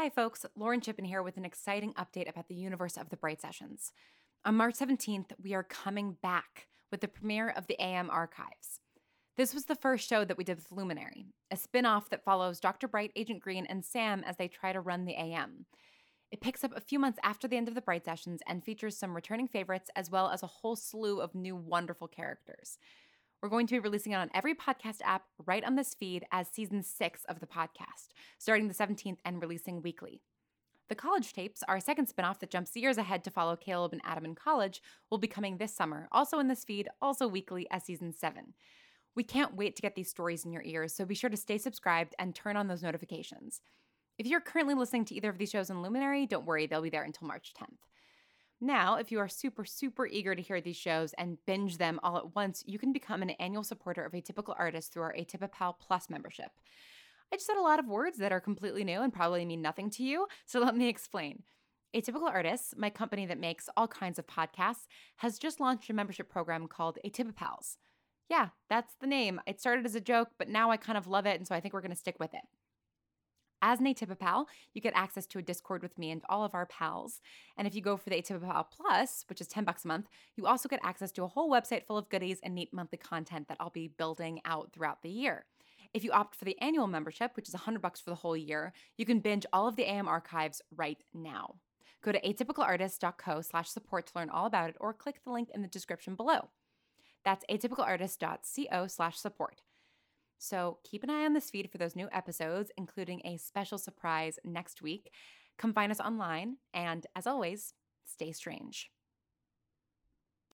Hi, folks. Lauren Shippen here with an exciting update about the universe of the Bright Sessions. On March 17th, we are coming back with the premiere of the AM Archives. This was the first show that we did with Luminary, a spin off that follows Dr. Bright, Agent Green, and Sam as they try to run the AM. It picks up a few months after the end of the Bright Sessions and features some returning favorites as well as a whole slew of new wonderful characters. We're going to be releasing it on every podcast app right on this feed as season six of the podcast, starting the 17th and releasing weekly. The college tapes, our second spinoff that jumps years ahead to follow Caleb and Adam in college, will be coming this summer, also in this feed, also weekly as season seven. We can't wait to get these stories in your ears, so be sure to stay subscribed and turn on those notifications. If you're currently listening to either of these shows in Luminary, don't worry, they'll be there until March 10th. Now, if you are super, super eager to hear these shows and binge them all at once, you can become an annual supporter of Atypical Artist through our Atypipal Plus membership. I just said a lot of words that are completely new and probably mean nothing to you, so let me explain. Atypical Artists, my company that makes all kinds of podcasts, has just launched a membership program called Atypipals. Yeah, that's the name. It started as a joke, but now I kind of love it, and so I think we're going to stick with it. As an Atypical Pal, you get access to a Discord with me and all of our pals. And if you go for the Atypipal Plus, which is 10 bucks a month, you also get access to a whole website full of goodies and neat monthly content that I'll be building out throughout the year. If you opt for the annual membership, which is 100 bucks for the whole year, you can binge all of the AM archives right now. Go to atypicalartist.co slash support to learn all about it or click the link in the description below. That's atypicalartist.co slash support. So keep an eye on this feed for those new episodes, including a special surprise next week. Come find us online, and as always, stay strange.